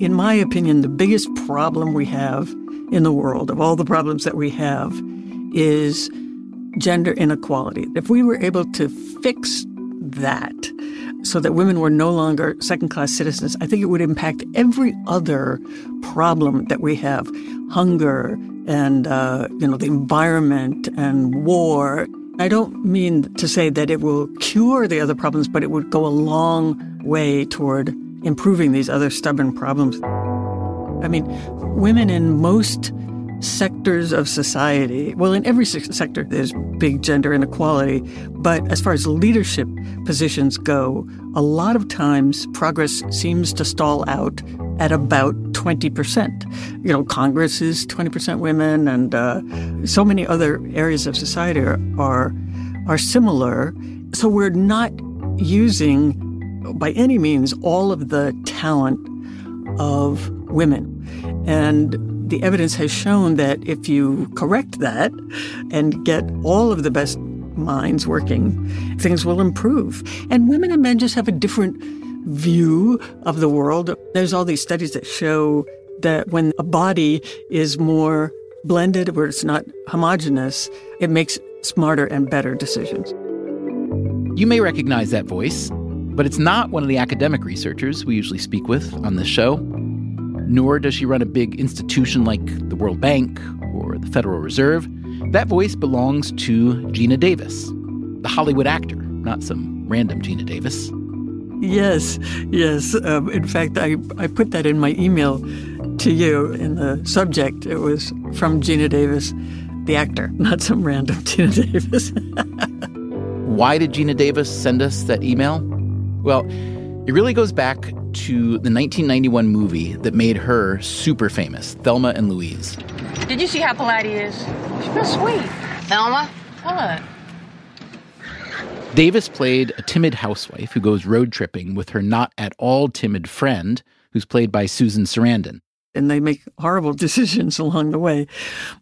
In my opinion, the biggest problem we have in the world, of all the problems that we have, is gender inequality. If we were able to fix that so that women were no longer second class citizens, I think it would impact every other problem that we have hunger and, uh, you know, the environment and war. I don't mean to say that it will cure the other problems, but it would go a long way toward improving these other stubborn problems. I mean, women in most sectors of society, well, in every sector, there's big gender inequality. But as far as leadership positions go, a lot of times progress seems to stall out at about 20%. You know, Congress is 20% women, and uh, so many other areas of society are, are, are similar. So we're not using by any means all of the talent of women. And the evidence has shown that if you correct that and get all of the best minds working, things will improve. And women and men just have a different view of the world. There's all these studies that show that when a body is more blended, where it's not homogenous, it makes smarter and better decisions. You may recognize that voice but it's not one of the academic researchers we usually speak with on this show, nor does she run a big institution like the World Bank or the Federal Reserve. That voice belongs to Geena Davis, the Hollywood actor, not some random Geena Davis. Yes, yes. Um, in fact, I, I put that in my email to you in the subject. It was from Geena Davis, the actor, not some random Geena Davis. Why did Geena Davis send us that email? Well, it really goes back to the 1991 movie that made her super famous, Thelma and Louise. Did you see how polite he is? She's real sweet. Thelma? What? Davis played a timid housewife who goes road tripping with her not at all timid friend, who's played by Susan Sarandon. And they make horrible decisions along the way,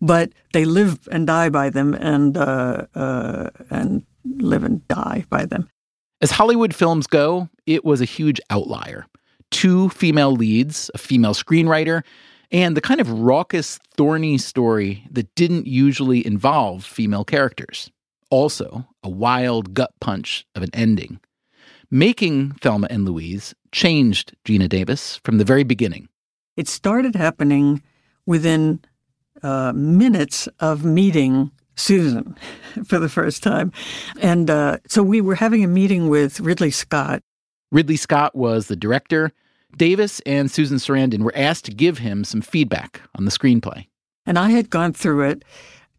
but they live and die by them, and uh, uh, and live and die by them. As Hollywood films go, it was a huge outlier. Two female leads, a female screenwriter, and the kind of raucous, thorny story that didn't usually involve female characters. Also, a wild gut punch of an ending. Making Thelma and Louise changed Geena Davis from the very beginning. It started happening within uh, minutes of meeting Susan for the first time. And uh, so we were having a meeting with Ridley Scott. Ridley Scott was the director. Davis and Susan Sarandon were asked to give him some feedback on the screenplay. And I had gone through it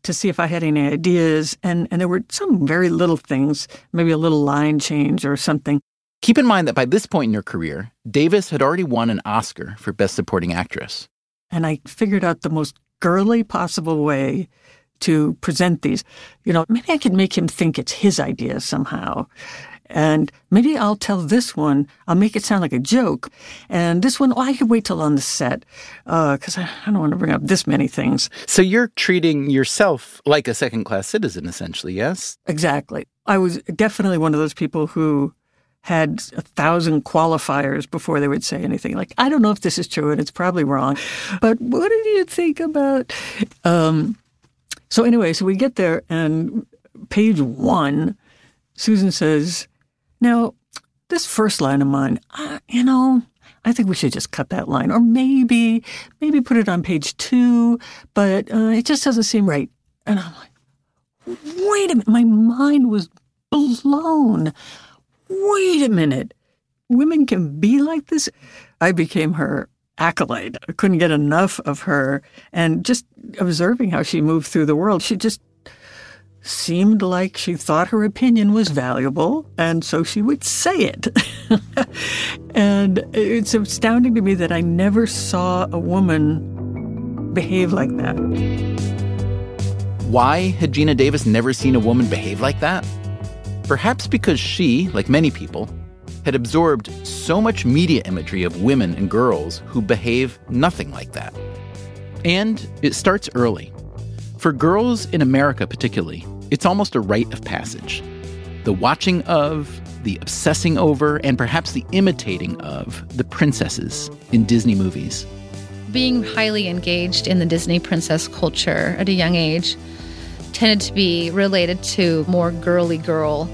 to see if I had any ideas, and, and there were some very little things, maybe a little line change or something. Keep in mind that by this point in her career, Davis had already won an Oscar for Best Supporting Actress. And I figured out the most girly possible way to present these. You know, maybe I could make him think it's his idea somehow. And maybe I'll tell this one, I'll make it sound like a joke. And this one, oh, I could wait till on the set because uh, I, I don't want to bring up this many things. So you're treating yourself like a second class citizen, essentially, yes? Exactly. I was definitely one of those people who had a thousand qualifiers before they would say anything. Like, I don't know if this is true and it's probably wrong, but what did you think about? Um, so, anyway, so we get there and page one, Susan says, Now, this first line of mine, uh, you know, I think we should just cut that line, or maybe, maybe put it on page two, but uh, it just doesn't seem right. And I'm like, wait a minute, my mind was blown wait a minute, women can be like this? I became her acolyte. I couldn't get enough of her. And just observing how she moved through the world, she just seemed like she thought her opinion was valuable, and so she would say it. and it's astounding to me that I never saw a woman behave like that. Why had Geena Davis never seen a woman behave like that? Perhaps because she, like many people, had absorbed so much media imagery of women and girls who behave nothing like that. And it starts early. For girls in America, particularly, it's almost a rite of passage. The watching of, the obsessing over, and perhaps the imitating of the princesses in Disney movies. Being highly engaged in the Disney princess culture at a young age tended to be related to more girly girl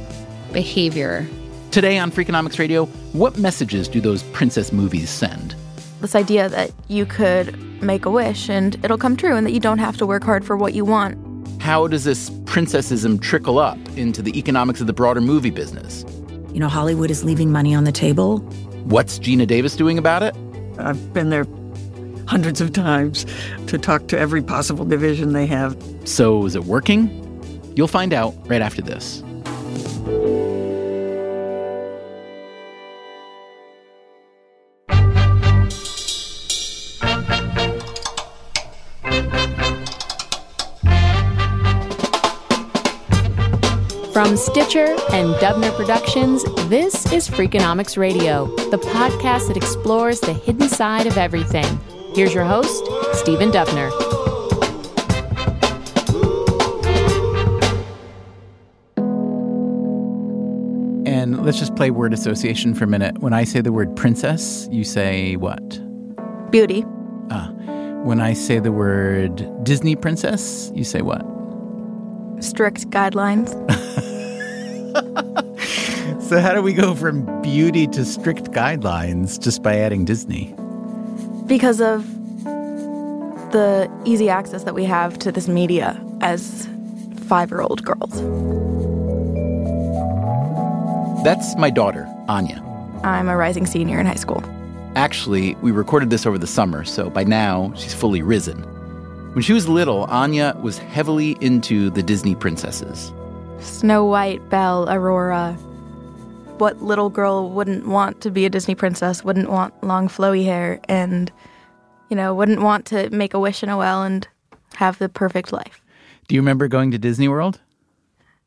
behavior. Today on Freakonomics Radio, what messages do those princess movies send? This idea that you could make a wish and it'll come true and that you don't have to work hard for what you want. How does this princessism trickle up into the economics of the broader movie business? You know, Hollywood is leaving money on the table. What's Gina Davis doing about it? I've been there hundreds of times to talk to every possible division they have. So, is it working? You'll find out right after this. From Stitcher and Dubner Productions, this is Freakonomics Radio, the podcast that explores the hidden side of everything. Here's your host, Stephen Dubner. And let's just play word association for a minute. When I say the word princess, you say what? Beauty. Ah. When I say the word Disney princess, you say what? Strict guidelines. so, how do we go from beauty to strict guidelines just by adding Disney? Because of the easy access that we have to this media as five year old girls. That's my daughter, Anya. I'm a rising senior in high school. Actually, we recorded this over the summer, so by now she's fully risen. When she was little, Anya was heavily into the Disney princesses. Snow White, Belle, Aurora. What little girl wouldn't want to be a Disney princess, wouldn't want long flowy hair, and, you know, wouldn't want to make a wish in a well and have the perfect life? Do you remember going to Disney World?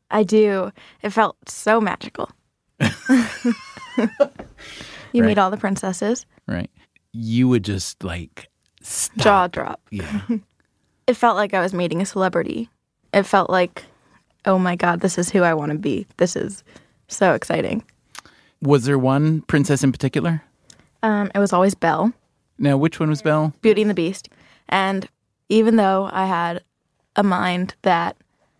I do. It felt so magical. you Right. meet all the princesses. Right. You would just like stop. Jaw drop. Yeah. It felt like I was meeting a celebrity. It felt like, oh my God, this is who I want to be. This is so exciting. Was there one princess in particular? Um, it was always Belle, Now, which one was Belle? Beauty and the Beast. And even though I had a mind that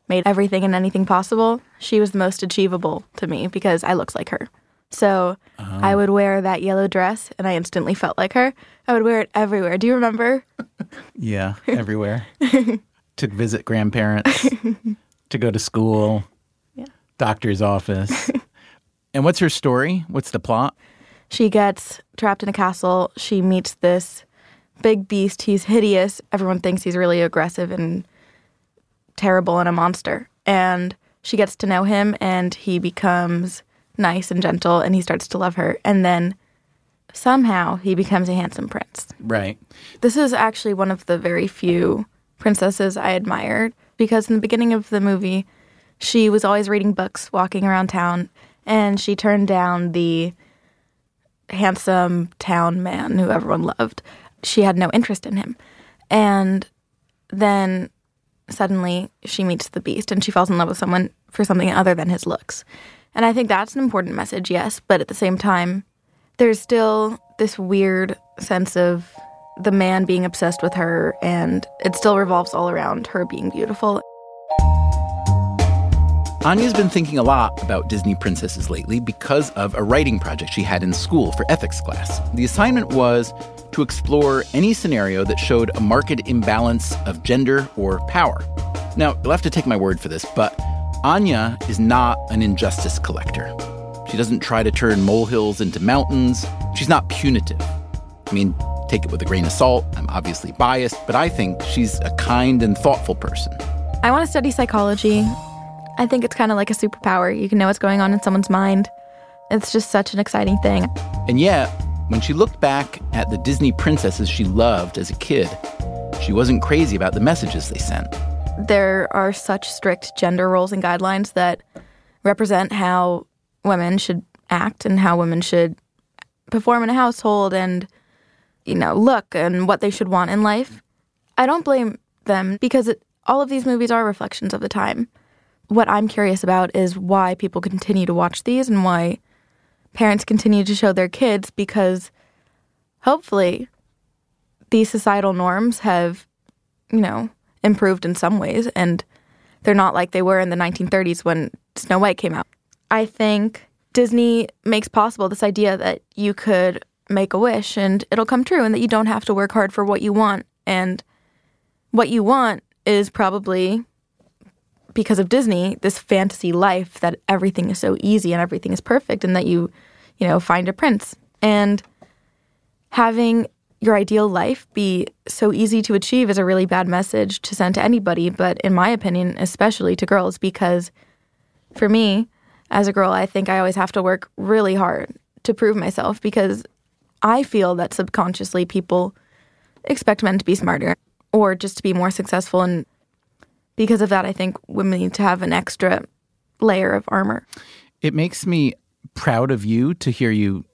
made everything and anything possible, she was the most achievable to me because I looked like her. So I would wear that yellow dress and I instantly felt like her. I would wear it everywhere. Do you remember? Yeah, everywhere. to visit grandparents, to go to school, Yeah. doctor's office. And what's her story? What's the plot? She gets trapped in a castle. She meets this big beast. He's hideous. Everyone thinks he's really aggressive and terrible and a monster. And she gets to know him and he becomes nice and gentle and he starts to love her. And then somehow he becomes a handsome prince. Right. This is actually one of the very few princesses I admired because in the beginning of the movie, she was always reading books, walking around town, and she turned down the handsome town man who everyone loved. She had no interest in him. And then suddenly she meets the beast and she falls in love with someone for something other than his looks. And I think that's an important message, yes, but at the same time, there's still this weird sense of the man being obsessed with her, and it still revolves all around her being beautiful. Anya's been thinking a lot about Disney princesses lately because of a writing project she had in school for ethics class. The assignment was to explore any scenario that showed a marked imbalance of gender or power. Now, you'll have to take my word for this, but Anya is not an injustice collector. She doesn't try to turn molehills into mountains. She's not punitive. I mean, take it with a grain of salt. I'm obviously biased, but I think she's a kind and thoughtful person. I want to study psychology. I think it's kind of like a superpower. You can know what's going on in someone's mind. It's just such an exciting thing. And yet, when she looked back at the Disney princesses she loved as a kid, she wasn't crazy about the messages they sent. There are such strict gender roles and guidelines that represent how women should act and how women should perform in a household and, you know, look and what they should want in life. I don't blame them because it, all of these movies are reflections of the time what I'm curious about is why people continue to watch these and why parents continue to show their kids because hopefully these societal norms have, you know, improved in some ways and they're not like they were in the 1930s when Snow White came out. I think Disney makes possible this idea that you could make a wish and it'll come true and that you don't have to work hard for what you want and what you want is probably because of Disney, this fantasy life that everything is so easy and everything is perfect and that you, you know, find a prince. And having your ideal life be so easy to achieve is a really bad message to send to anybody, but in my opinion, especially to girls, because for me, as a girl, I think I always have to work really hard to prove myself because I feel that subconsciously people expect men to be smarter or just to be more successful and because of that, I think women need to have an extra layer of armor. It makes me proud of you to hear you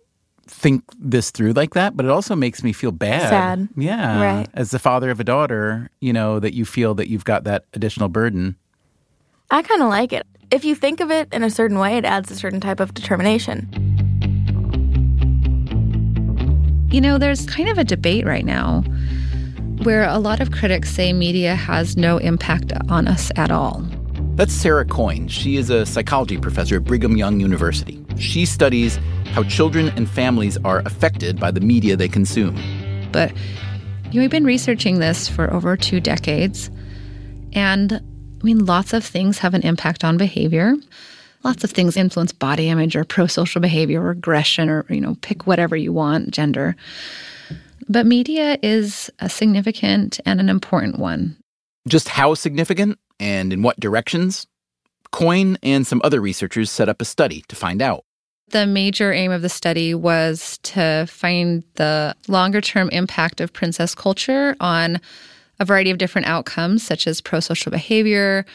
think this through like that, but it also makes me feel bad. Sad. Yeah. Right. As the father of a daughter, you know, that you feel that you've got that additional burden. I kind of like it. If you think of it in a certain way, it adds a certain type of determination. You know, there's kind of a debate right now where a lot of critics say media has no impact on us at all. That's Sarah Coyne. She is a psychology professor at Brigham Young University. She studies how children and families are affected by the media they consume. But you know, we've been researching this for over two decades. And I mean, lots of things have an impact on behavior. Lots of things influence body image or pro social behavior or aggression or, you know, pick whatever you want, gender. But media is a significant and an important one. Just how significant and in what directions? Coyne and some other researchers set up a study to find out. The major aim of the study was to find the longer term impact of princess culture on a variety of different outcomes, such as pro social behavior,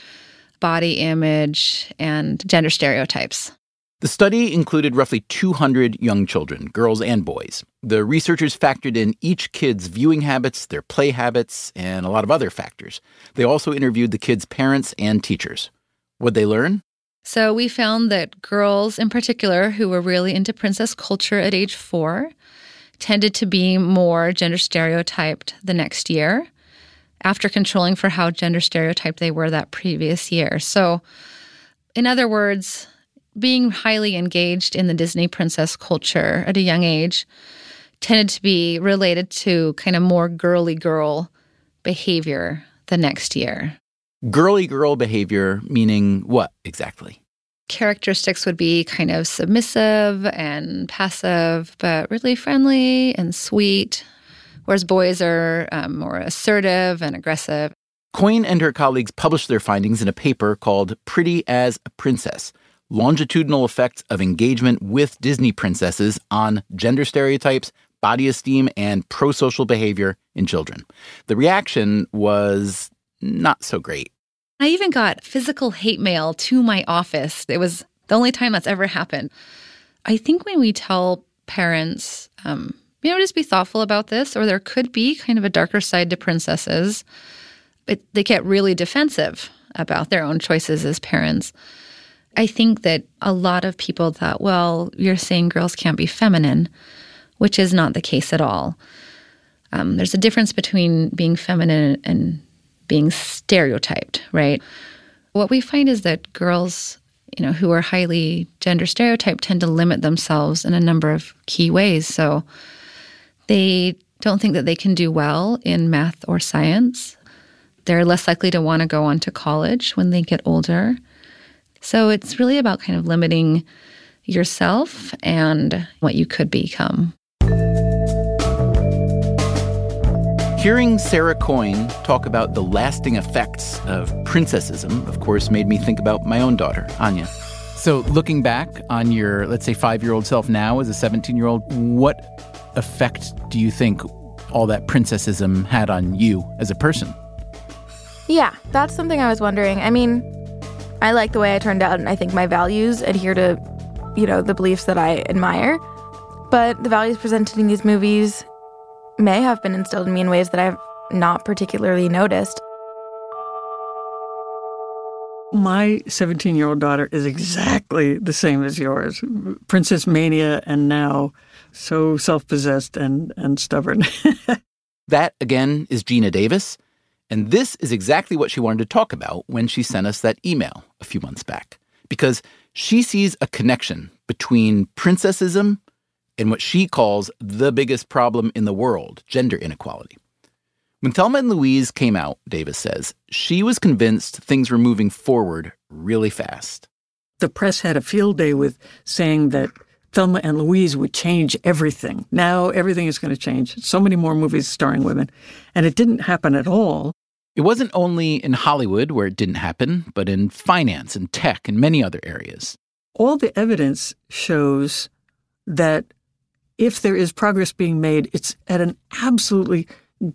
body image, and gender stereotypes. The study included roughly 200 young children, girls and boys. The researchers factored in each kid's viewing habits, their play habits, and a lot of other factors. They also interviewed the kids' parents and teachers. What'd they learn? So we found that girls in particular who were really into princess culture at age four tended to be more gender stereotyped the next year after controlling for how gender stereotyped they were that previous year. So, in other words, being highly engaged in the Disney princess culture at a young age tended to be related to kind of more girly girl behavior the next year. Girly girl behavior, meaning what exactly? Characteristics would be kind of submissive and passive, but really friendly and sweet, whereas boys are um, more assertive and aggressive. Coyne and her colleagues published their findings in a paper called Pretty as a Princess longitudinal effects of engagement with Disney princesses on gender stereotypes, body esteem, and pro social behavior in children. The reaction was not so great. I even got physical hate mail to my office. It was the only time that's ever happened. I think when we tell parents, um, you know, just be thoughtful about this, or there could be kind of a darker side to princesses, it, they get really defensive about their own choices as parents. I think that a lot of people thought, well, you're saying girls can't be feminine, which is not the case at all. Um, there's a difference between being feminine and being stereotyped, right? What we find is that girls, you know, who are highly gender stereotyped tend to limit themselves in a number of key ways. So they don't think that they can do well in math or science. They're less likely to want to go on to college when they get older. So it's really about kind of limiting yourself and what you could become. Hearing Sarah Coyne talk about the lasting effects of princessism, of course, made me think about my own daughter, Anya. So, looking back on your, let's say, five year old self now as a 17 year old, what effect do you think all that princessism had on you as a person? Yeah, that's something I was wondering. I mean, I like the way I turned out, and I think my values adhere to, you know, the beliefs that I admire. But the values presented in these movies may have been instilled in me in ways that I've not particularly noticed. My 17 year old daughter is exactly the same as yours Princess Mania, and now so self possessed and, and stubborn. that, again, is Geena Davis. And this is exactly what she wanted to talk about when she sent us that email a few months back. Because she sees a connection between princessism and what she calls the biggest problem in the world gender inequality. When Thelma and Louise came out, Davis says, she was convinced things were moving forward really fast. The press had a field day with saying that Thelma and Louise would change everything. Now everything is going to change. So many more movies starring women. And it didn't happen at all. It wasn't only in Hollywood where it didn't happen, but in finance and tech and many other areas. All the evidence shows that if there is progress being made, it's at an absolutely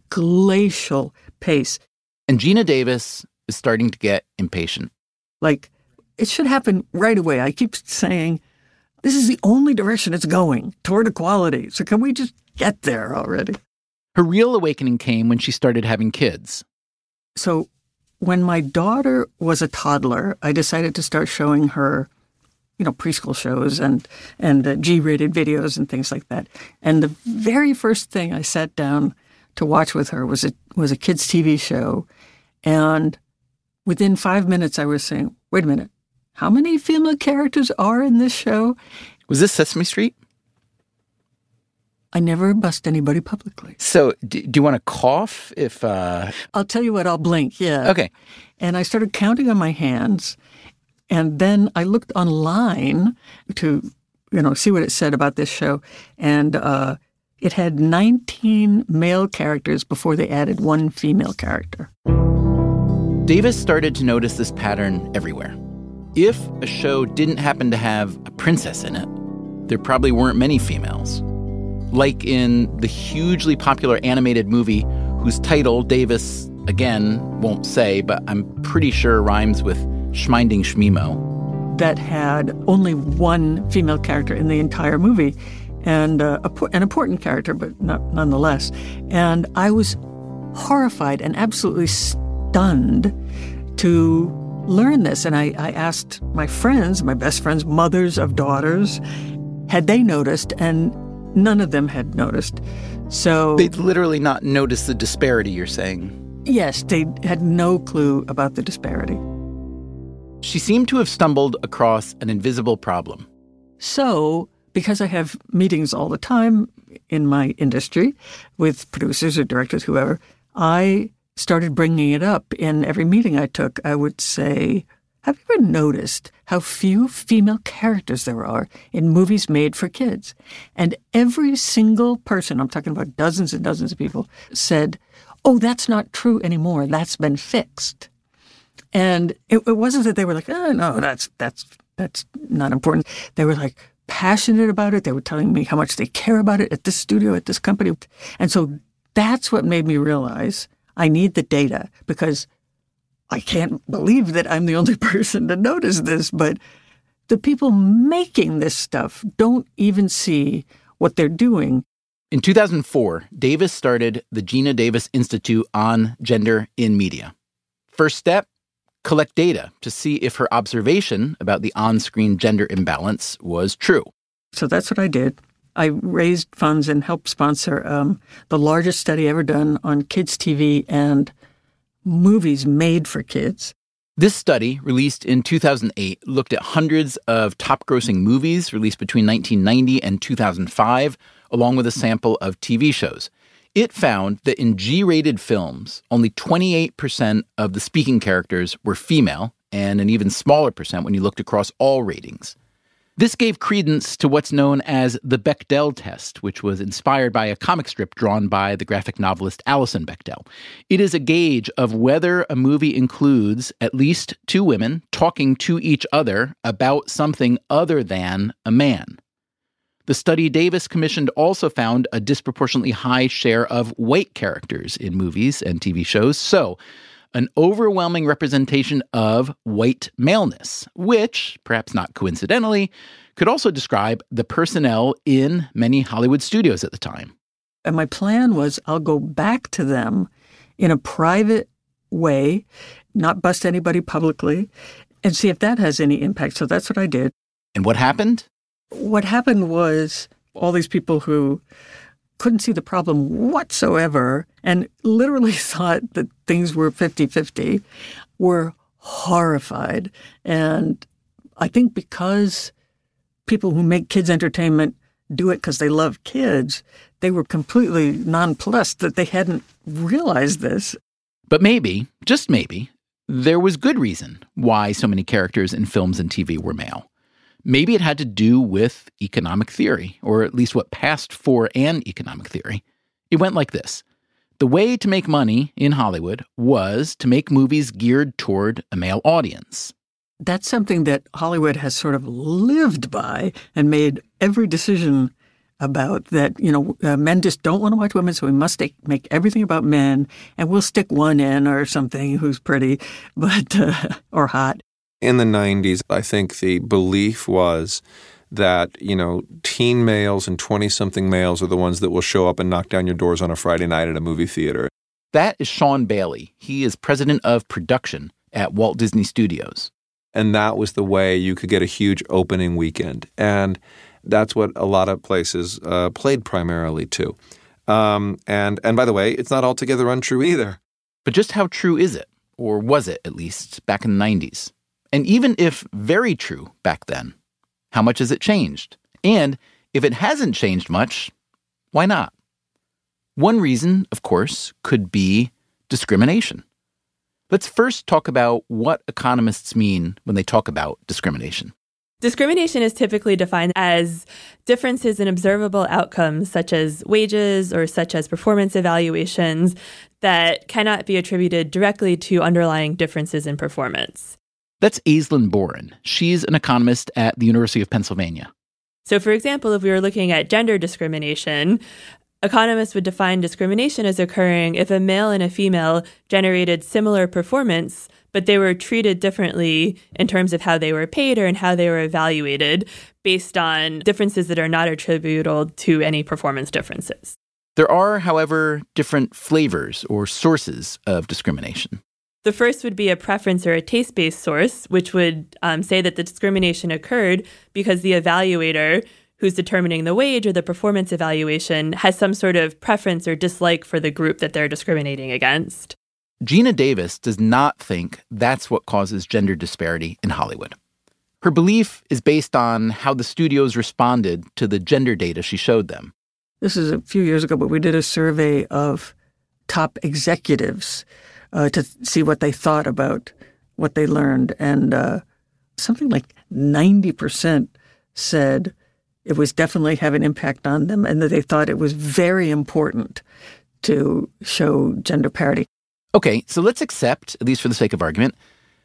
glacial pace. And Geena Davis is starting to get impatient. Like, it should happen right away. I keep saying, this is the only direction it's going toward equality. So, can we just get there already? Her real awakening came when she started having kids. So, when my daughter was a toddler, I decided to start showing her you know preschool shows and and uh, G-rated videos and things like that. And the very first thing I sat down to watch with her was a was a kids TV show, and within five minutes I was saying, "Wait a minute, how many female characters are in this show?" Was this Sesame Street? I never bust anybody publicly. So, do, do you want to cough if? Uh... I'll tell you what. I'll blink. Yeah. Okay. And I started counting on my hands, and then I looked online to, you know, see what it said about this show, and uh, it had 19 male characters before they added one female character. Davis started to notice this pattern everywhere. If a show didn't happen to have a princess in it, there probably weren't many females. Like in the hugely popular animated movie whose title Davis, again, won't say, but I'm pretty sure rhymes with Schminding Schmimo. That had only one female character in the entire movie, and uh, an important character, but not, nonetheless. And I was horrified and absolutely stunned to learn this. And I, I asked my friends, my best friends, mothers of daughters, had they noticed, and none of them had noticed. So they'd literally not noticed the disparity, you're saying? Yes, they had no clue about the disparity. She seemed to have stumbled across an invisible problem. So, because I have meetings all the time in my industry with producers or directors, whoever, I started bringing it up in every meeting I took. I would say, Have you ever noticed how few female characters there are in movies made for kids? And every single person, I'm talking about dozens and dozens of people, said, Oh, that's not true anymore. That's been fixed. And it, it wasn't that they were like, oh, no, that's, that's, that's not important. They were like passionate about it. They were telling me how much they care about it at this studio, at this company. And so that's what made me realize I need the data because I can't believe that I'm the only person to notice this, but the people making this stuff don't even see what they're doing. In 2004, Davis started the Geena Davis Institute on Gender in Media. First step collect data to see if her observation about the on screen gender imbalance was true. So that's what I did. I raised funds and helped sponsor um, the largest study ever done on kids' TV and movies made for kids. This study, released in 2008, looked at hundreds of top grossing movies released between 1990 and 2005, along with a sample of TV shows. It found that in G rated films, only 28% of the speaking characters were female, and an even smaller percent when you looked across all ratings. This gave credence to what's known as the Bechdel test, which was inspired by a comic strip drawn by the graphic novelist Alison Bechdel. It is a gauge of whether a movie includes at least two women talking to each other about something other than a man. The study Davis commissioned also found a disproportionately high share of white characters in movies and TV shows. So, an overwhelming representation of white maleness, which, perhaps not coincidentally, could also describe the personnel in many Hollywood studios at the time. And my plan was I'll go back to them in a private way, not bust anybody publicly, and see if that has any impact. So that's what I did. And what happened? What happened was all these people who couldn't see the problem whatsoever and literally thought that things were 50 50 were horrified. And I think because people who make kids' entertainment do it because they love kids, they were completely nonplussed that they hadn't realized this. But maybe, just maybe, there was good reason why so many characters in films and TV were male. Maybe it had to do with economic theory, or at least what passed for an economic theory. It went like this The way to make money in Hollywood was to make movies geared toward a male audience. That's something that Hollywood has sort of lived by and made every decision about that, you know, uh, men just don't want to watch women, so we must take, make everything about men, and we'll stick one in or something who's pretty, but uh, or hot, in the 90s, I think the belief was that, you know, teen males and 20 something males are the ones that will show up and knock down your doors on a Friday night at a movie theater. That is Sean Bailey. He is president of production at Walt Disney Studios. And that was the way you could get a huge opening weekend. And that's what a lot of places uh, played primarily to. Um, and, and by the way, it's not altogether untrue either. But just how true is it? Or was it, at least, back in the 90s? And even if very true back then, how much has it changed? And if it hasn't changed much, why not? One reason, of course, could be discrimination. Let's first talk about what economists mean when they talk about discrimination. Discrimination is typically defined as differences in observable outcomes, such as wages or such as performance evaluations, that cannot be attributed directly to underlying differences in performance. That's Aislinn Bohren. She's an economist at the University of Pennsylvania. So, for example, if we were looking at gender discrimination, economists would define discrimination as occurring if a male and a female generated similar performance, but they were treated differently in terms of how they were paid or in how they were evaluated based on differences that are not attributable to any performance differences. There are, however, different flavors or sources of discrimination. The first would be a preference or a taste based source, which would um, say that the discrimination occurred because the evaluator who's determining the wage or the performance evaluation has some sort of preference or dislike for the group that they're discriminating against. Geena Davis does not think that's what causes gender disparity in Hollywood. Her belief is based on how the studios responded to the gender data she showed them. This is a few years ago, but we did a survey of top executives uh, to see what they thought about what they learned. And uh, something like 90% said it was definitely have an impact on them and that they thought it was very important to show gender parity. Okay, so let's accept, at least for the sake of argument,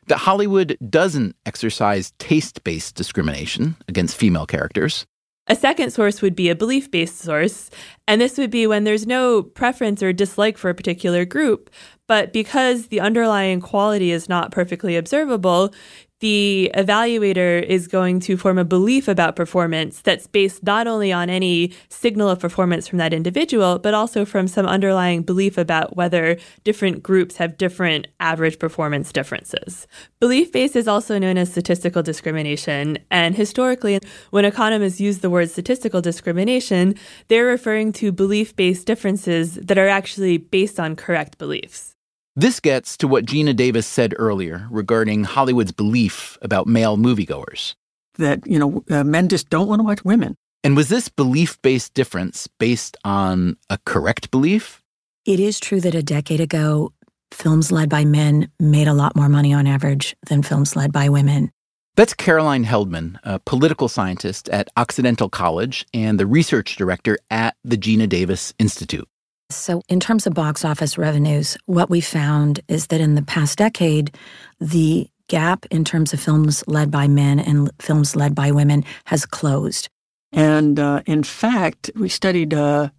that Hollywood doesn't exercise taste based discrimination against female characters. A second source would be a belief based source, and this would be when there's no preference or dislike for a particular group, But because the underlying quality is not perfectly observable, the evaluator is going to form a belief about performance that's based not only on any signal of performance from that individual, but also from some underlying belief about whether different groups have different average performance differences. Belief based is also known as statistical discrimination. And historically, when economists use the word statistical discrimination, they're referring to belief based differences that are actually based on correct beliefs. This gets to what Geena Davis said earlier regarding Hollywood's belief about male moviegoers. That, you know, uh, men just don't want to watch women. And was this belief based difference based on a correct belief? It is true that a decade ago, films led by men made a lot more money on average than films led by women. That's Caroline Heldman, a political scientist at Occidental College and the research director at the Geena Davis Institute. So, in terms of box office revenues, what we found is that in the past decade, the gap in terms of films led by men and films led by women has closed. And uh, in fact, we studied uh,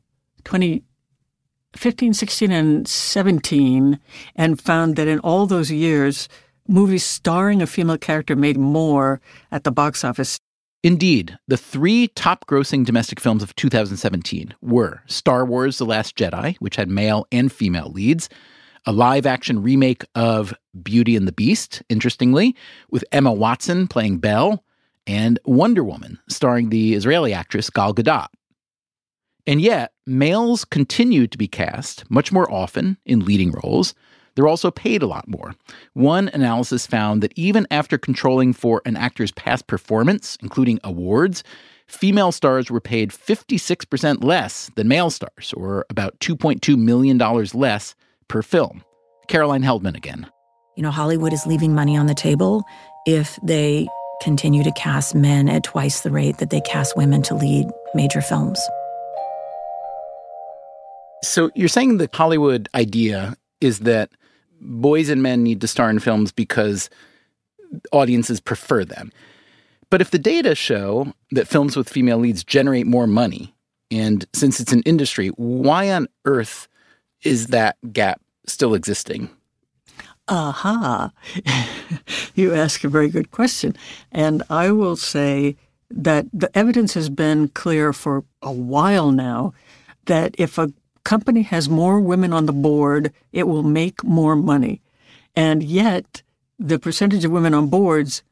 2015, 16, and 17 and found that in all those years, movies starring a female character made more at the box office Indeed, the three top grossing domestic films of 2017 were Star Wars The Last Jedi, which had male and female leads, a live action remake of Beauty and the Beast, interestingly, with Emma Watson playing Belle, and Wonder Woman, starring the Israeli actress Gal Gadot. And yet, males continued to be cast much more often in leading roles, they're also paid a lot more. One analysis found that even after controlling for an actor's past performance, including awards, female stars were paid 56% less than male stars, or about $2.2 million less per film. Caroline Heldman again. You know, Hollywood is leaving money on the table if they continue to cast men at twice the rate that they cast women to lead major films. So you're saying the Hollywood idea is that boys and men need to star in films because audiences prefer them. But if the data show that films with female leads generate more money, and since it's an industry, why on earth is that gap still existing? Aha. you ask a very good question. And I will say that the evidence has been clear for a while now that if a company has more women on the board, it will make more money. And yet, the percentage of women on boards,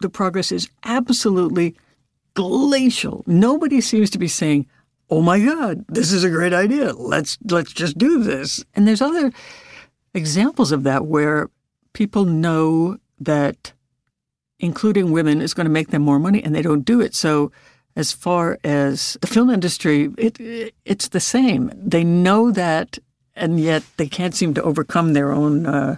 the progress is absolutely glacial. Nobody seems to be saying, "Oh my god, this is a great idea. Let's let's just do this." And there's other examples of that where people know that including women is going to make them more money and they don't do it. So as far as the film industry, it, it, it's the same. They know that, and yet they can't seem to overcome their own, uh,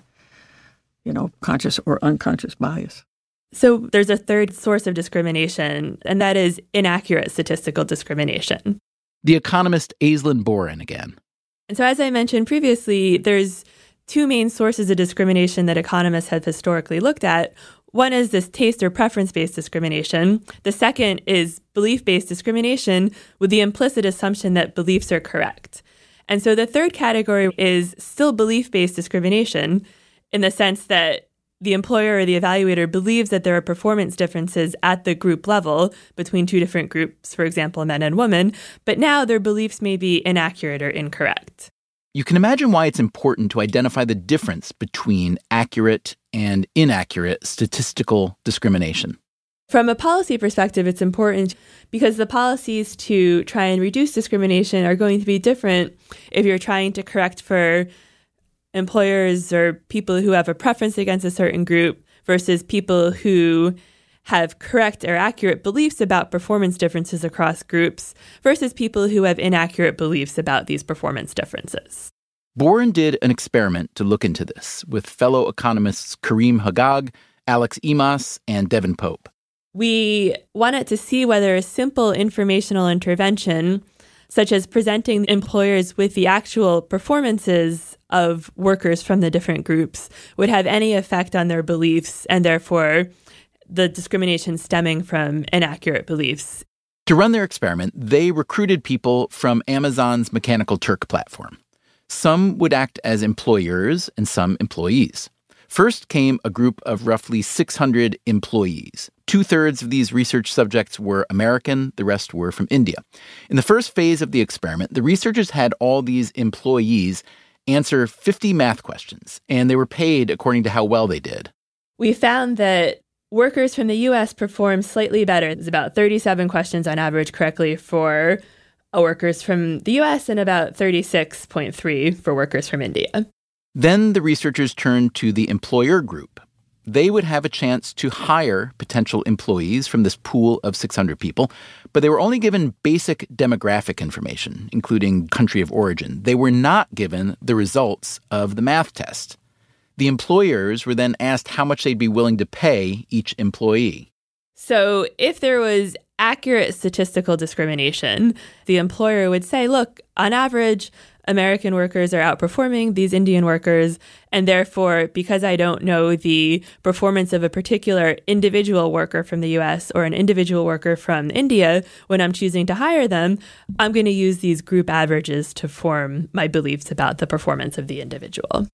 you know, conscious or unconscious bias. So there's a third source of discrimination, and that is inaccurate statistical discrimination. The economist Aislinn Bohren again. And so, as I mentioned previously, there's two main sources of discrimination that economists have historically looked at. One is this taste or preference based discrimination. The second is belief based discrimination with the implicit assumption that beliefs are correct. And so the third category is still belief based discrimination in the sense that the employer or the evaluator believes that there are performance differences at the group level between two different groups, for example, men and women, but now their beliefs may be inaccurate or incorrect. You can imagine why it's important to identify the difference between accurate and inaccurate statistical discrimination. From a policy perspective, it's important because the policies to try and reduce discrimination are going to be different if you're trying to correct for employers or people who have a preference against a certain group versus people who have correct or accurate beliefs about performance differences across groups versus people who have inaccurate beliefs about these performance differences. Bohren did an experiment to look into this with fellow economists Karim Haggag, Alex Imas, and Devin Pope. We wanted to see whether a simple informational intervention, such as presenting employers with the actual performances of workers from the different groups, would have any effect on their beliefs and therefore the discrimination stemming from inaccurate beliefs. To run their experiment, they recruited people from Amazon's Mechanical Turk platform. Some would act as employers and some employees. First came a group of roughly 600 employees. Two thirds of these research subjects were American, the rest were from India. In the first phase of the experiment, the researchers had all these employees answer 50 math questions, and they were paid according to how well they did. We found that workers from the US performed slightly better. There's about 37 questions on average correctly for Uh, workers from the US and about 36.3 for workers from India. Then the researchers turned to the employer group. They would have a chance to hire potential employees from this pool of 600 people, but they were only given basic demographic information, including country of origin. They were not given the results of the math test. The employers were then asked how much they'd be willing to pay each employee. So, if there was accurate statistical discrimination, the employer would say, look, on average, American workers are outperforming these Indian workers. And therefore, because I don't know the performance of a particular individual worker from the US or an individual worker from India when I'm choosing to hire them, I'm going to use these group averages to form my beliefs about the performance of the individual.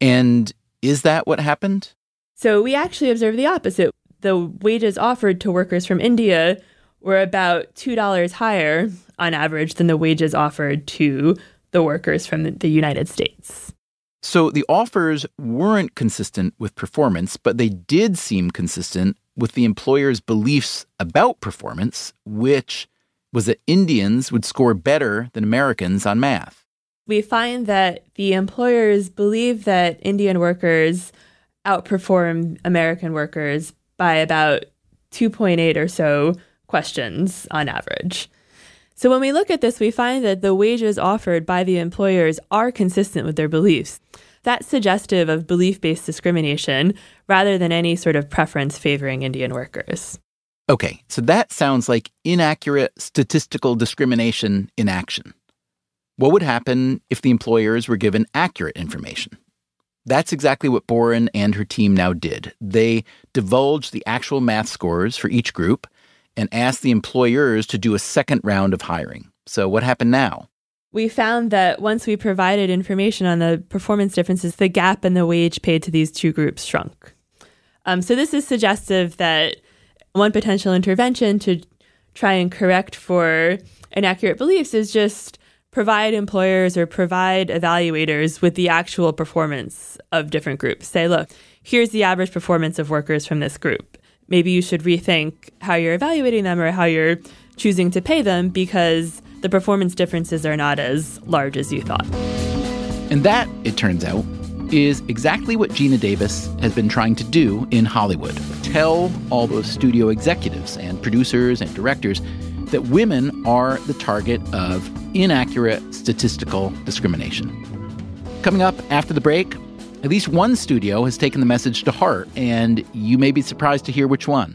And is that what happened? So we actually observed the opposite. The wages offered to workers from India were about $2 higher on average than the wages offered to the workers from the United States. So the offers weren't consistent with performance, but they did seem consistent with the employer's beliefs about performance, which was that Indians would score better than Americans on math. We find that the employers believe that Indian workers outperform American workers by about 2.8 or so questions on average. So when we look at this, we find that the wages offered by the employers are consistent with their beliefs. That's suggestive of belief based discrimination rather than any sort of preference favoring Indian workers. Okay, so that sounds like inaccurate statistical discrimination in action. What would happen if the employers were given accurate information? That's exactly what Bohren and her team now did. They divulged the actual math scores for each group and asked the employers to do a second round of hiring. So, what happened now? We found that once we provided information on the performance differences, the gap in the wage paid to these two groups shrunk. Um, so, this is suggestive that one potential intervention to try and correct for inaccurate beliefs is just provide employers or provide evaluators with the actual performance of different groups. Say, look, here's the average performance of workers from this group maybe you should rethink how you're evaluating them or how you're choosing to pay them because the performance differences are not as large as you thought. And that, it turns out, is exactly what Geena Davis has been trying to do in Hollywood. Tell all those studio executives and producers and directors that women are the target of inaccurate statistical discrimination. Coming up after the break, at least one studio has taken the message to heart, and you may be surprised to hear which one.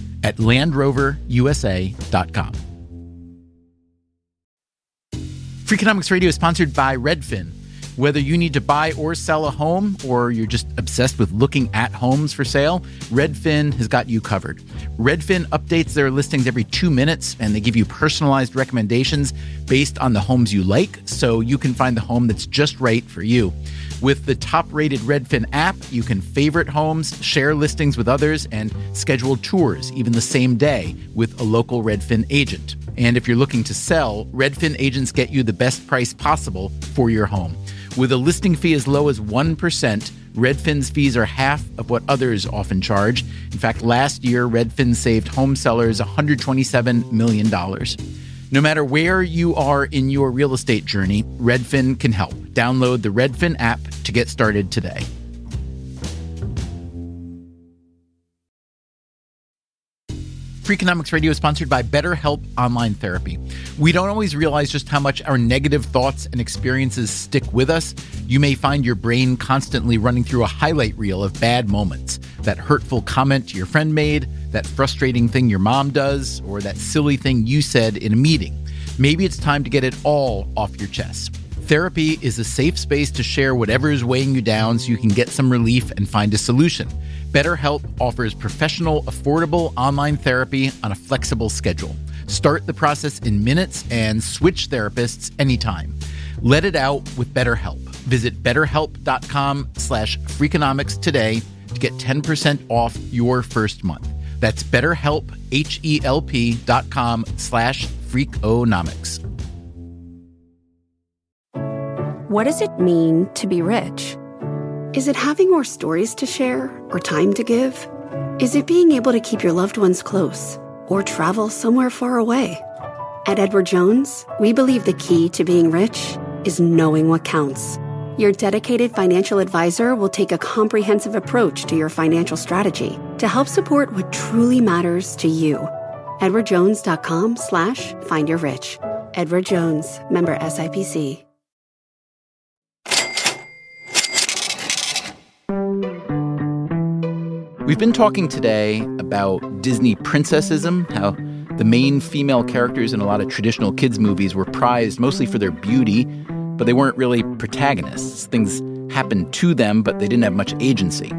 at LandRoverUSA.com. Freakonomics Radio is sponsored by Redfin. Whether you need to buy or sell a home, or you're just obsessed with looking at homes for sale, Redfin has got you covered. Redfin updates their listings every two minutes, and they give you personalized recommendations based on the homes you like, so you can find the home that's just right for you. With the top rated Redfin app, you can favorite homes, share listings with others, and schedule tours even the same day with a local Redfin agent. And if you're looking to sell, Redfin agents get you the best price possible for your home. With a listing fee as low as 1%, Redfin's fees are half of what others often charge. In fact, last year, Redfin saved home sellers $127 million. No matter where you are in your real estate journey, Redfin can help. Download the Redfin app to get started today. Freakonomics Radio is sponsored by BetterHelp Online Therapy. We don't always realize just how much our negative thoughts and experiences stick with us. You may find your brain constantly running through a highlight reel of bad moments that hurtful comment your friend made, that frustrating thing your mom does, or that silly thing you said in a meeting. Maybe it's time to get it all off your chest. Therapy is a safe space to share whatever is weighing you down so you can get some relief and find a solution. BetterHelp offers professional, affordable online therapy on a flexible schedule. Start the process in minutes and switch therapists anytime. Let it out with BetterHelp. Visit betterhelp.com slash freakonomics today to get 10% off your first month. That's betterhelp, H-E-L-P dot com slash freakonomics. What does it mean to be rich? Is it having more stories to share or time to give? Is it being able to keep your loved ones close or travel somewhere far away? At Edward Jones, we believe the key to being rich is knowing what counts. Your dedicated financial advisor will take a comprehensive approach to your financial strategy to help support what truly matters to you. EdwardJones.com slash find your rich. Edward Jones, member SIPC. We've been talking today about Disney princessism, how the main female characters in a lot of traditional kids' movies were prized mostly for their beauty, but they weren't really protagonists. Things happened to them, but they didn't have much agency.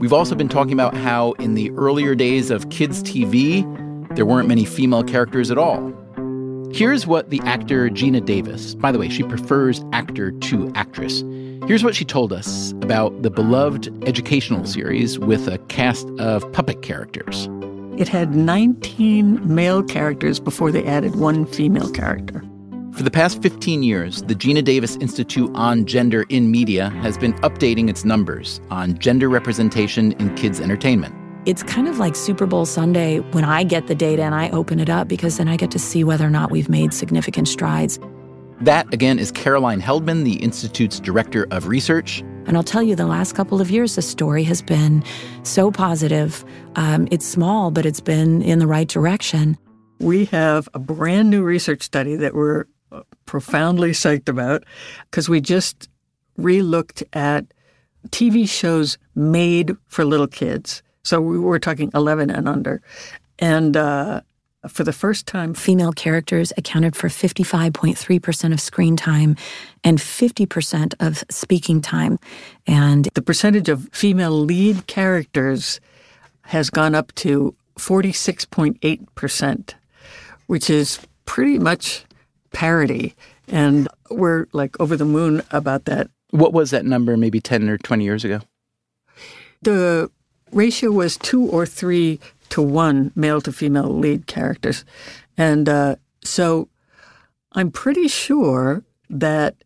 We've also been talking about how in the earlier days of kids' TV, there weren't many female characters at all. Here's what the actor Geena Davis, by the way, she prefers actor to actress. Here's what she told us about the beloved educational series with a cast of puppet characters. It had 19 male characters before they added one female character. For the past 15 years, the Geena Davis Institute on Gender in Media has been updating its numbers on gender representation in kids' entertainment. It's kind of like Super Bowl Sunday when I get the data and I open it up because then I get to see whether or not we've made significant strides. That, again, is Caroline Heldman, the Institute's Director of Research. And I'll tell you, the last couple of years, the story has been so positive. Um, it's small, but it's been in the right direction. We have a brand new research study that we're profoundly psyched about because we just relooked at TV shows made for little kids. So we were talking 11 and under. And uh, for the first time, female characters accounted for 55.3% of screen time and 50% of speaking time. And the percentage of female lead characters has gone up to 46.8%, which is pretty much parity. And we're like over the moon about that. What was that number maybe 10 or 20 years ago? The ratio was two or three to one male to female lead characters. And uh, so I'm pretty sure that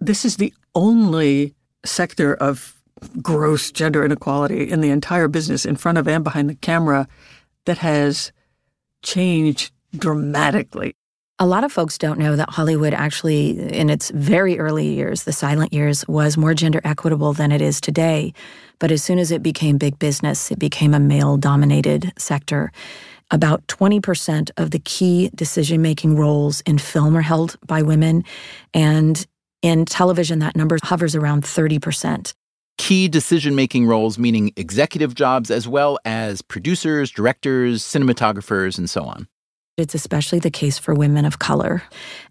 this is the only sector of gross gender inequality in the entire business, in front of and behind the camera, that has changed dramatically. A lot of folks don't know that Hollywood actually, in its very early years, the silent years, was more gender equitable than it is today. But as soon as it became big business, it became a male dominated sector. About 20% of the key decision making roles in film are held by women. And in television, that number hovers around 30%. Key decision making roles, meaning executive jobs as well as producers, directors, cinematographers, and so on. It's especially the case for women of color.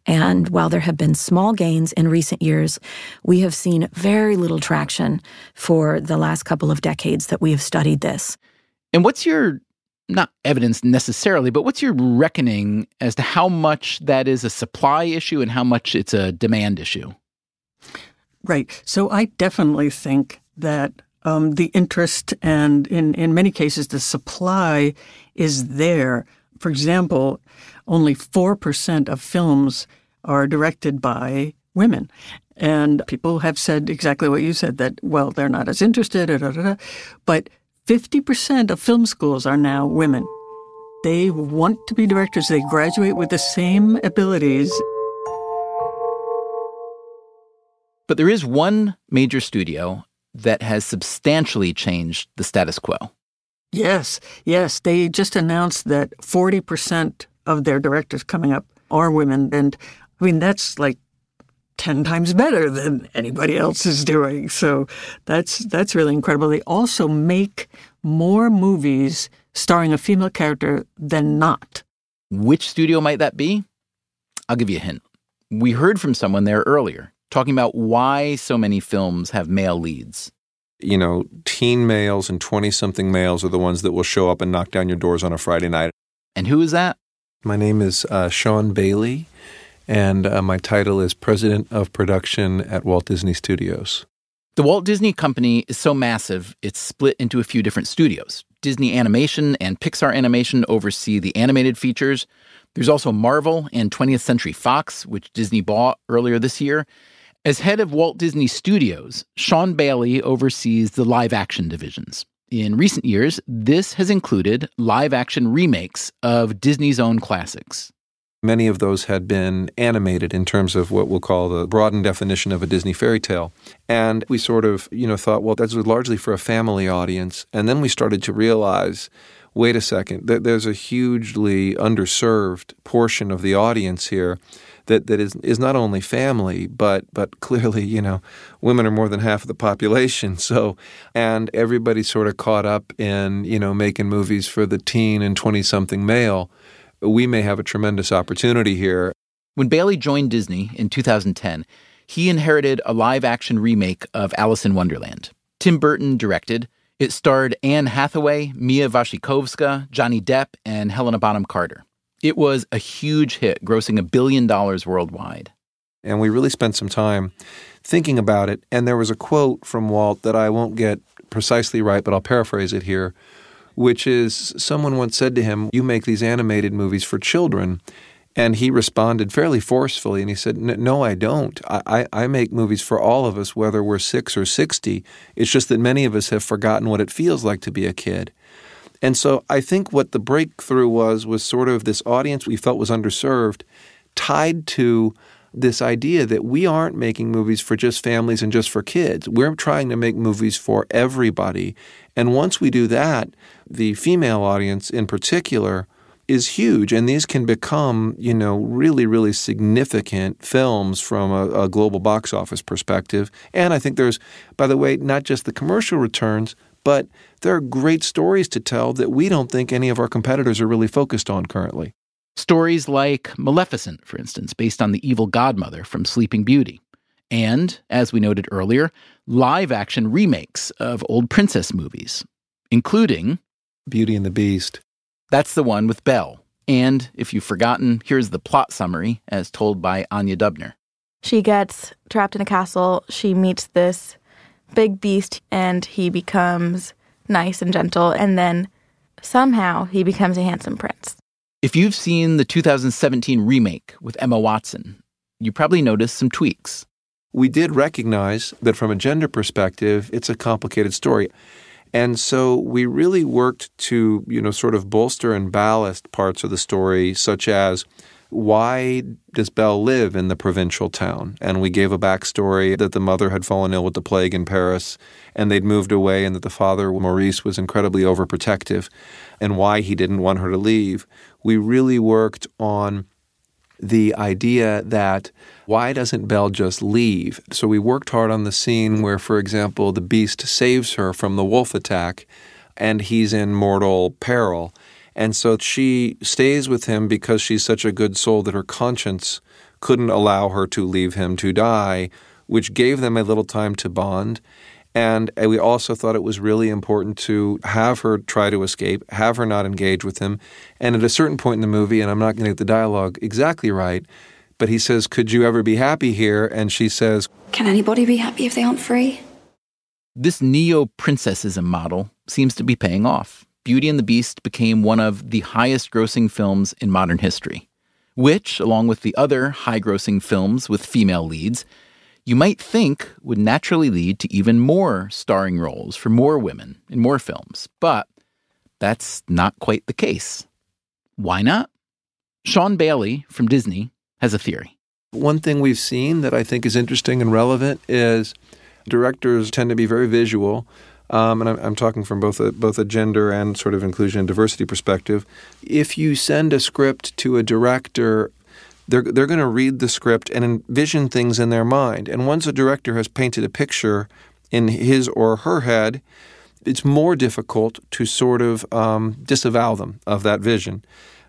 And while there have been small gains in recent years, we have seen very little traction for the last couple of decades that we have studied this. And what's your, not evidence necessarily, but what's your reckoning as to how much that is a supply issue and how much it's a demand issue? Right. So I definitely think that um, the interest and in, in many cases the supply is there. For example, only 4% of films are directed by women. And people have said exactly what you said that, well, they're not as interested, da, da, da, but 50% of film schools are now women. They want to be directors, they graduate with the same abilities. But there is one major studio that has substantially changed the status quo. Yes, yes. They just announced that 40% of their directors coming up are women. And I mean, that's like 10 times better than anybody else is doing. So that's that's really incredible. They also make more movies starring a female character than not. Which studio might that be? I'll give you a hint. We heard from someone there earlier talking about why so many films have male leads. You know, teen males and 20 something males are the ones that will show up and knock down your doors on a Friday night. And who is that? My name is uh, Sean Bailey, and uh, my title is President of Production at Walt Disney Studios. The Walt Disney Company is so massive, it's split into a few different studios. Disney Animation and Pixar Animation oversee the animated features. There's also Marvel and 20th Century Fox, which Disney bought earlier this year. As head of Walt Disney Studios, Sean Bailey oversees the live action divisions. In recent years, this has included live action remakes of Disney's own classics. Many of those had been animated in terms of what we'll call the broadened definition of a Disney fairy tale. And we sort of, you know, thought, well, that's largely for a family audience. And then we started to realize, wait a second, there's a hugely underserved portion of the audience here that, that is is not only family, but but clearly, you know, women are more than half of the population. So and everybody's sort of caught up in, you know, making movies for the teen and twenty something male. We may have a tremendous opportunity here. When Bailey joined Disney in 2010, he inherited a live action remake of Alice in Wonderland. Tim Burton directed. It starred Anne Hathaway, Mia Wasikowska, Johnny Depp, and Helena Bonham Carter. It was a huge hit, grossing a billion dollars worldwide. And we really spent some time thinking about it. And there was a quote from Walt that I won't get precisely right, but I'll paraphrase it here, which is someone once said to him, You make these animated movies for children. And he responded fairly forcefully and he said, No, I don't. I, I, make movies for all of us, whether we're six or 60. It's just that many of us have forgotten what it feels like to be a kid. And so I think what the breakthrough was was sort of this audience we felt was underserved tied to this idea that we aren't making movies for just families and just for kids. We're trying to make movies for everybody. And once we do that, the female audience in particular is huge. And these can become, you know, really, really significant films from a, a global box office perspective. And I think there's, by the way, not just the commercial returns, but there are great stories to tell that we don't think any of our competitors are really focused on currently. Stories like Maleficent, for instance, based on the evil godmother from Sleeping Beauty. And, as we noted earlier, live action remakes of old princess movies, including Beauty and the Beast. That's the one with Belle. And if you've forgotten, here's the plot summary as told by Anya Dubner. She gets trapped in a castle. She meets this big beast and he becomes nice and gentle. And then somehow he becomes a handsome prince. If you've seen the 2017 remake with Emma Watson, you probably noticed some tweaks. We did recognize that from a gender perspective, it's a complicated story. And so we really worked to, you know, sort of bolster and ballast parts of the story, such as why does Belle live in the provincial town? And we gave a backstory that the mother had fallen ill with the plague in Paris and they'd moved away, and that the father, Maurice, was incredibly overprotective and why he didn't want her to leave. We really worked on the idea that why doesn't Belle just leave? So we worked hard on the scene where, for example, the beast saves her from the wolf attack and he's in mortal peril And so she stays with him because she's such a good soul that her conscience couldn't allow her to leave him to die, which gave them a little time to bond. And we also thought it was really important to have her try to escape, have her not engage with him. And at a certain point in the movie, and I'm not going to get the dialogue exactly right, but he says, Could you ever be happy here? And she says, Can anybody be happy if they aren't free? This neo princessism model seems to be paying off. Beauty and the Beast became one of the highest grossing films in modern history, which, along with the other high grossing films with female leads, you might think would naturally lead to even more starring roles for more women in more films. But that's not quite the case. Why not? Sean Bailey from Disney has a theory. One thing we've seen that I think is interesting and relevant is directors tend to be very visual. Um, and I'm, I'm, talking from both a, both a gender and sort of inclusion and diversity perspective. If you send a script to a director, they're, they're going to read the script and envision things in their mind. And once a director has painted a picture in his or her head, it's more difficult to sort of um, disavow them of that vision.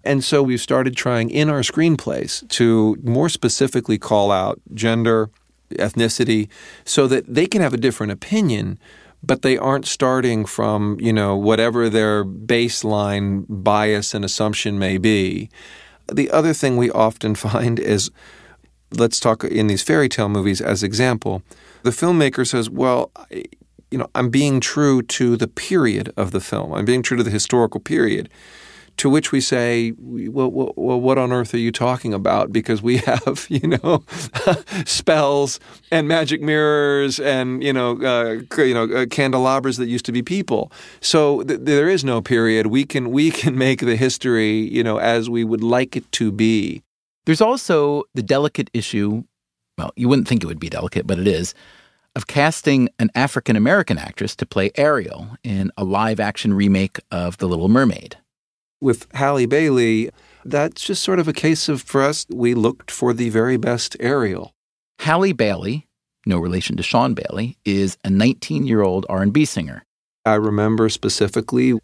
And so we've started trying in our screenplays to more specifically call out gender, ethnicity, so that they can have a different opinion, but they aren't starting from, you know, whatever their baseline bias and assumption may be. The other thing we often find is let's talk in these fairy tale movies as example. The filmmaker says, "Well, you know, I'm being true to the period of the film. I'm being true to the historical period." To which we say, well, well, what on earth are you talking about? Because we have, you know, spells and magic mirrors and you know, uh, you know, uh, candelabras that used to be people. So th- there is no period. We can we can make the history, you know, as we would like it to be. There's also the delicate issue. Well, you wouldn't think it would be delicate, but it is of casting an African American actress to play Ariel in a live action remake of The Little Mermaid with Halle Bailey, that's just sort of a case of for us, we looked for the very best Ariel. Halle Bailey, no relation to Sean Bailey, is a 19-year-old R&B singer. I remember specifically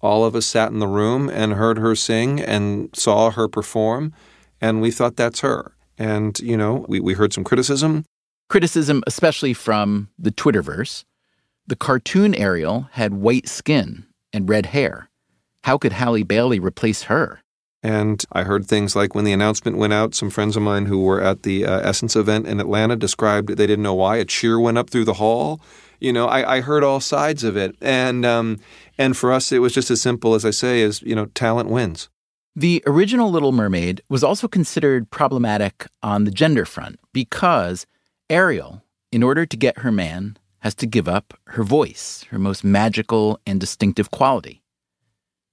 all of us sat in the room and heard her sing and saw her perform, and we thought that's her. And, you know, we, we heard some criticism. Criticism, especially from the Twitterverse. The cartoon Ariel had white skin and red hair. How could Halle Bailey replace her? And I heard things like when the announcement went out, some friends of mine who were at the uh, Essence event in Atlanta described they didn't know why a cheer went up through the hall. You know, I, I heard all sides of it, and um, and for us, it was just as simple as I say: is you know, talent wins. The original Little Mermaid was also considered problematic on the gender front because Ariel, in order to get her man, has to give up her voice, her most magical and distinctive quality.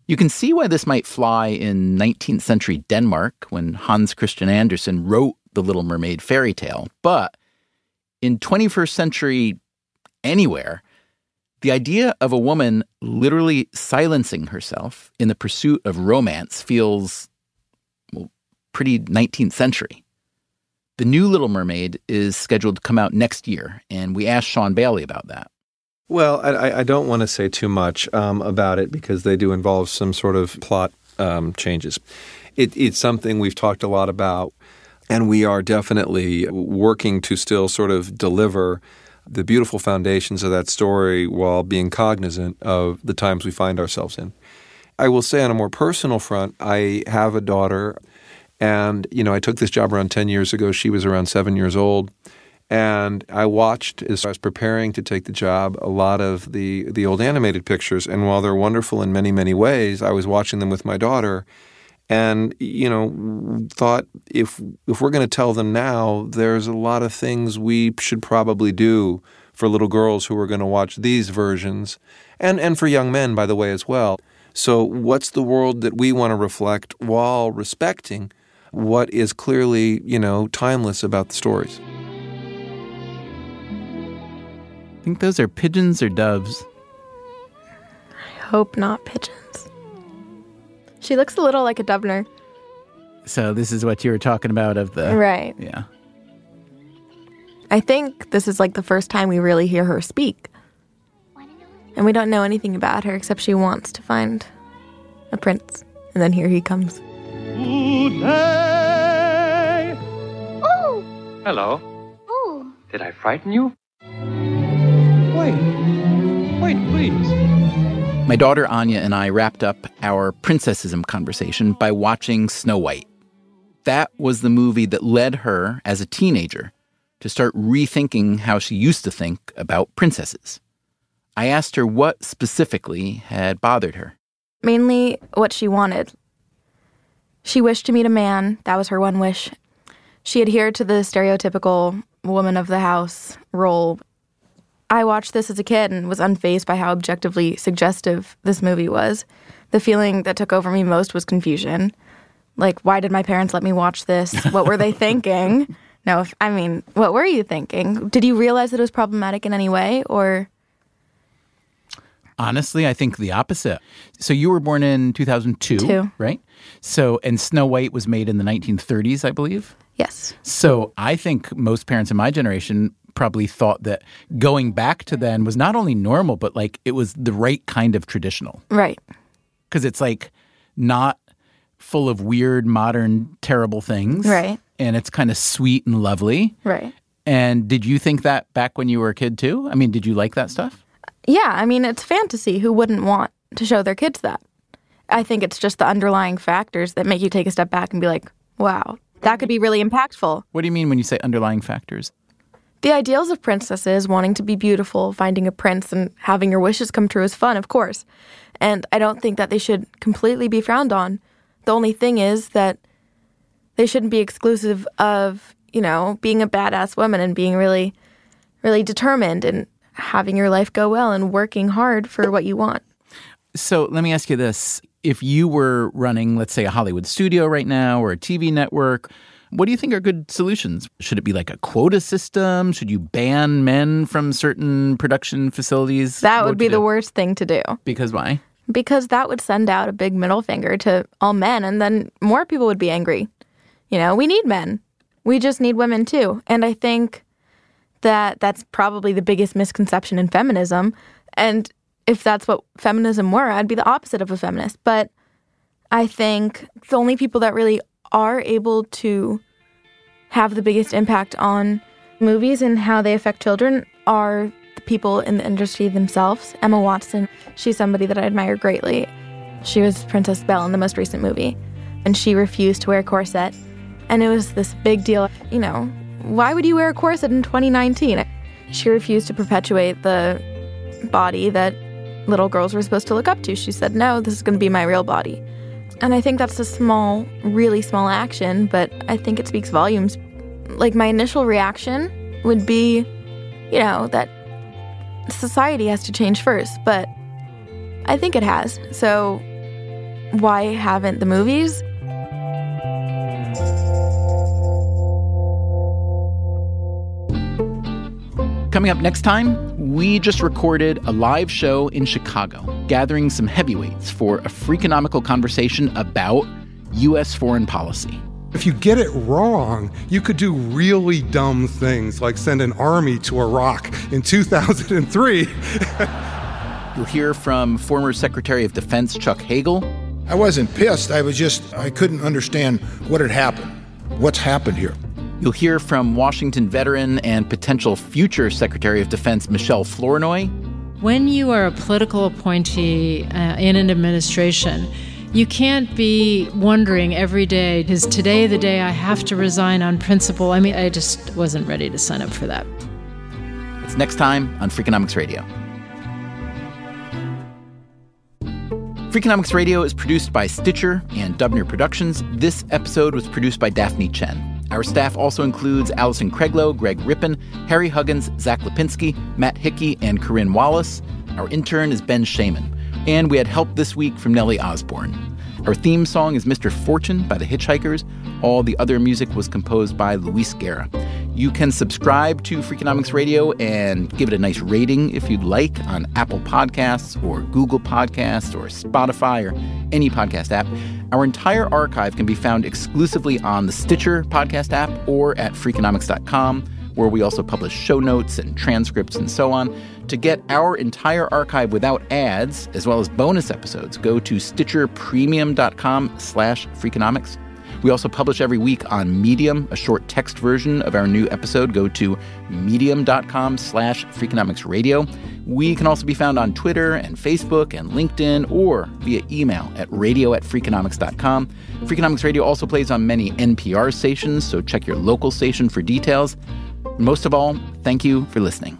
You can see why this might fly in 19th century Denmark when Hans Christian Andersen wrote The Little Mermaid fairy tale, but in 21st century anywhere, the idea of a woman literally silencing herself in the pursuit of romance feels well, pretty 19th century. The new Little Mermaid is scheduled to come out next year, and we asked Sean Bailey about that. Well, I, I don't want to say too much um, about it because they do involve some sort of plot um, changes. It, it's something we've talked a lot about, and we are definitely working to still sort of deliver the beautiful foundations of that story while being cognizant of the times we find ourselves in. I will say on a more personal front, I have a daughter, and you know I took this job around ten years ago. She was around seven years old. And I watched as I was preparing to take the job a lot of the the old animated pictures. And while they're wonderful in many many ways, I was watching them with my daughter, and you know thought if if we're going to tell them now, there's a lot of things we should probably do for little girls who are going to watch these versions, and and for young men by the way as well. So what's the world that we want to reflect while respecting what is clearly you know timeless about the stories? Think those are pigeons or doves. I hope not pigeons. She looks a little like a dovener. So this is what you were talking about of the Right. Yeah. I think this is like the first time we really hear her speak. And we don't know anything about her except she wants to find a prince. And then here he comes. Oh, Hello. oh. Did I frighten you? Wait. Wait, please. My daughter Anya and I wrapped up our princessism conversation by watching Snow White. That was the movie that led her, as a teenager, to start rethinking how she used to think about princesses. I asked her what specifically had bothered her. Mainly what she wanted. She wished to meet a man. That was her one wish. She adhered to the stereotypical woman of the house role. I watched this as a kid and was unfazed by how objectively suggestive this movie was. The feeling that took over me most was confusion. Like, why did my parents let me watch this? What were they thinking? No, if, I mean, what were you thinking? Did you realize that it was problematic in any way, or Honestly, I think the opposite. So you were born in 2002, Two. right? So, and Snow White was made in the 1930s, I believe. yes? So I think most parents in my generation probably thought that going back to then was not only normal, but like it was the right kind of traditional. Right. Because it's like not full of weird, modern, terrible things. Right. And it's kind of sweet and lovely. Right. And did you think that back when you were a kid too? I mean, did you like that stuff? Yeah, I mean, it's fantasy. Who wouldn't want to show their kids that? I think it's just the underlying factors that make you take a step back and be like, wow, that could be really impactful. What do you mean when you say underlying factors? The ideals of princesses, wanting to be beautiful, finding a prince, and having your wishes come true is fun, of course. And I don't think that they should completely be frowned on. The only thing is that they shouldn't be exclusive of, you know, being a badass woman and being really, really determined and having your life go well and working hard for what you want. So let me ask you this. If you were running, let's say, a Hollywood studio right now or a TV network, what do you think are good solutions? Should it be like a quota system? Should you ban men from certain production facilities? That What would be the do? worst thing to do Because why? because that would send out a big middle finger to all men and then more people would be angry. You know, we need men. We just need women too. And I think that that's probably the biggest misconception in feminism. And if that's what feminism were, I'd be the opposite of a feminist. But I think the only people that really are able to have the biggest impact on movies and how they affect children are the people in the industry themselves. Emma Watson, she's somebody that I admire greatly. She was Princess Belle in the most recent movie, and she refused to wear a corset. And it was this big deal. You know, why would you wear a corset in 2019? She refused to perpetuate the body that little girls were supposed to look up to. She said, no, this is going to be my real body. And I think that's a small, really small action, but I think it speaks volumes. Like, my initial reaction would be, you know, that society has to change first, but I think it has. So, why haven't the movies? Coming up next time, we just recorded a live show in Chicago, gathering some heavyweights for a freakonomical conversation about U.S. foreign policy. If you get it wrong, you could do really dumb things like send an army to Iraq in 2003. You'll hear from former Secretary of Defense Chuck Hagel. I wasn't pissed. I was just, I couldn't understand what had happened. What's happened here? You'll hear from Washington veteran and potential future Secretary of Defense Michelle Flournoy. When you are a political appointee uh, in an administration, you can't be wondering every day, is today the day I have to resign on principle? I mean, I just wasn't ready to sign up for that. It's next time on Freakonomics Radio. Freakonomics Radio is produced by Stitcher and Dubner Productions. This episode was produced by Daphne Chen. Our staff also includes Alison Craiglow, Greg Rippin, Harry Huggins, Zack Lapinski, Matt Hickey, and Corinne Wallace. Our intern is Ben Shaman. And we had help this week from Nellie Osborne. Our theme song is Mr. Fortune by the Hitchhikers. All the other music was composed by Luis Guerra. You can subscribe to Freakonomics Radio and give it a nice rating if you'd like on Apple Podcasts or Google Podcasts or Spotify or any podcast app. Our entire archive can be found exclusively on the Stitcher podcast app or at Freakonomics.com. where we also publish show notes and transcripts and so on. To get our entire archive without ads, as well as bonus episodes, go to stitcherpremium.com slash freakonomics. We also publish every week on Medium, a short text version of our new episode. Go to medium.com slash freakonomicsradio. We can also be found on Twitter and Facebook and LinkedIn or via email at radio at freakonomics.com. Freakonomics Radio also plays on many NPR stations, so check your local station for details. Most of all, thank you for listening.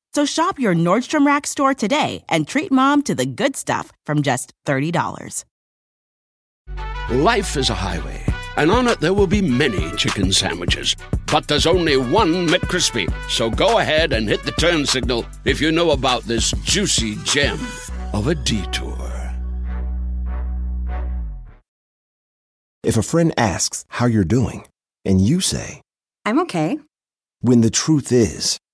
So shop your Nordstrom Rack store today and treat mom to the good stuff from just $30. Life is a highway, and on it there will be many chicken sandwiches. But there's only one McCrispy. So go ahead and hit the turn signal if you know about this juicy gem of a detour. If a friend asks how you're doing, and you say, I'm okay. when the truth is,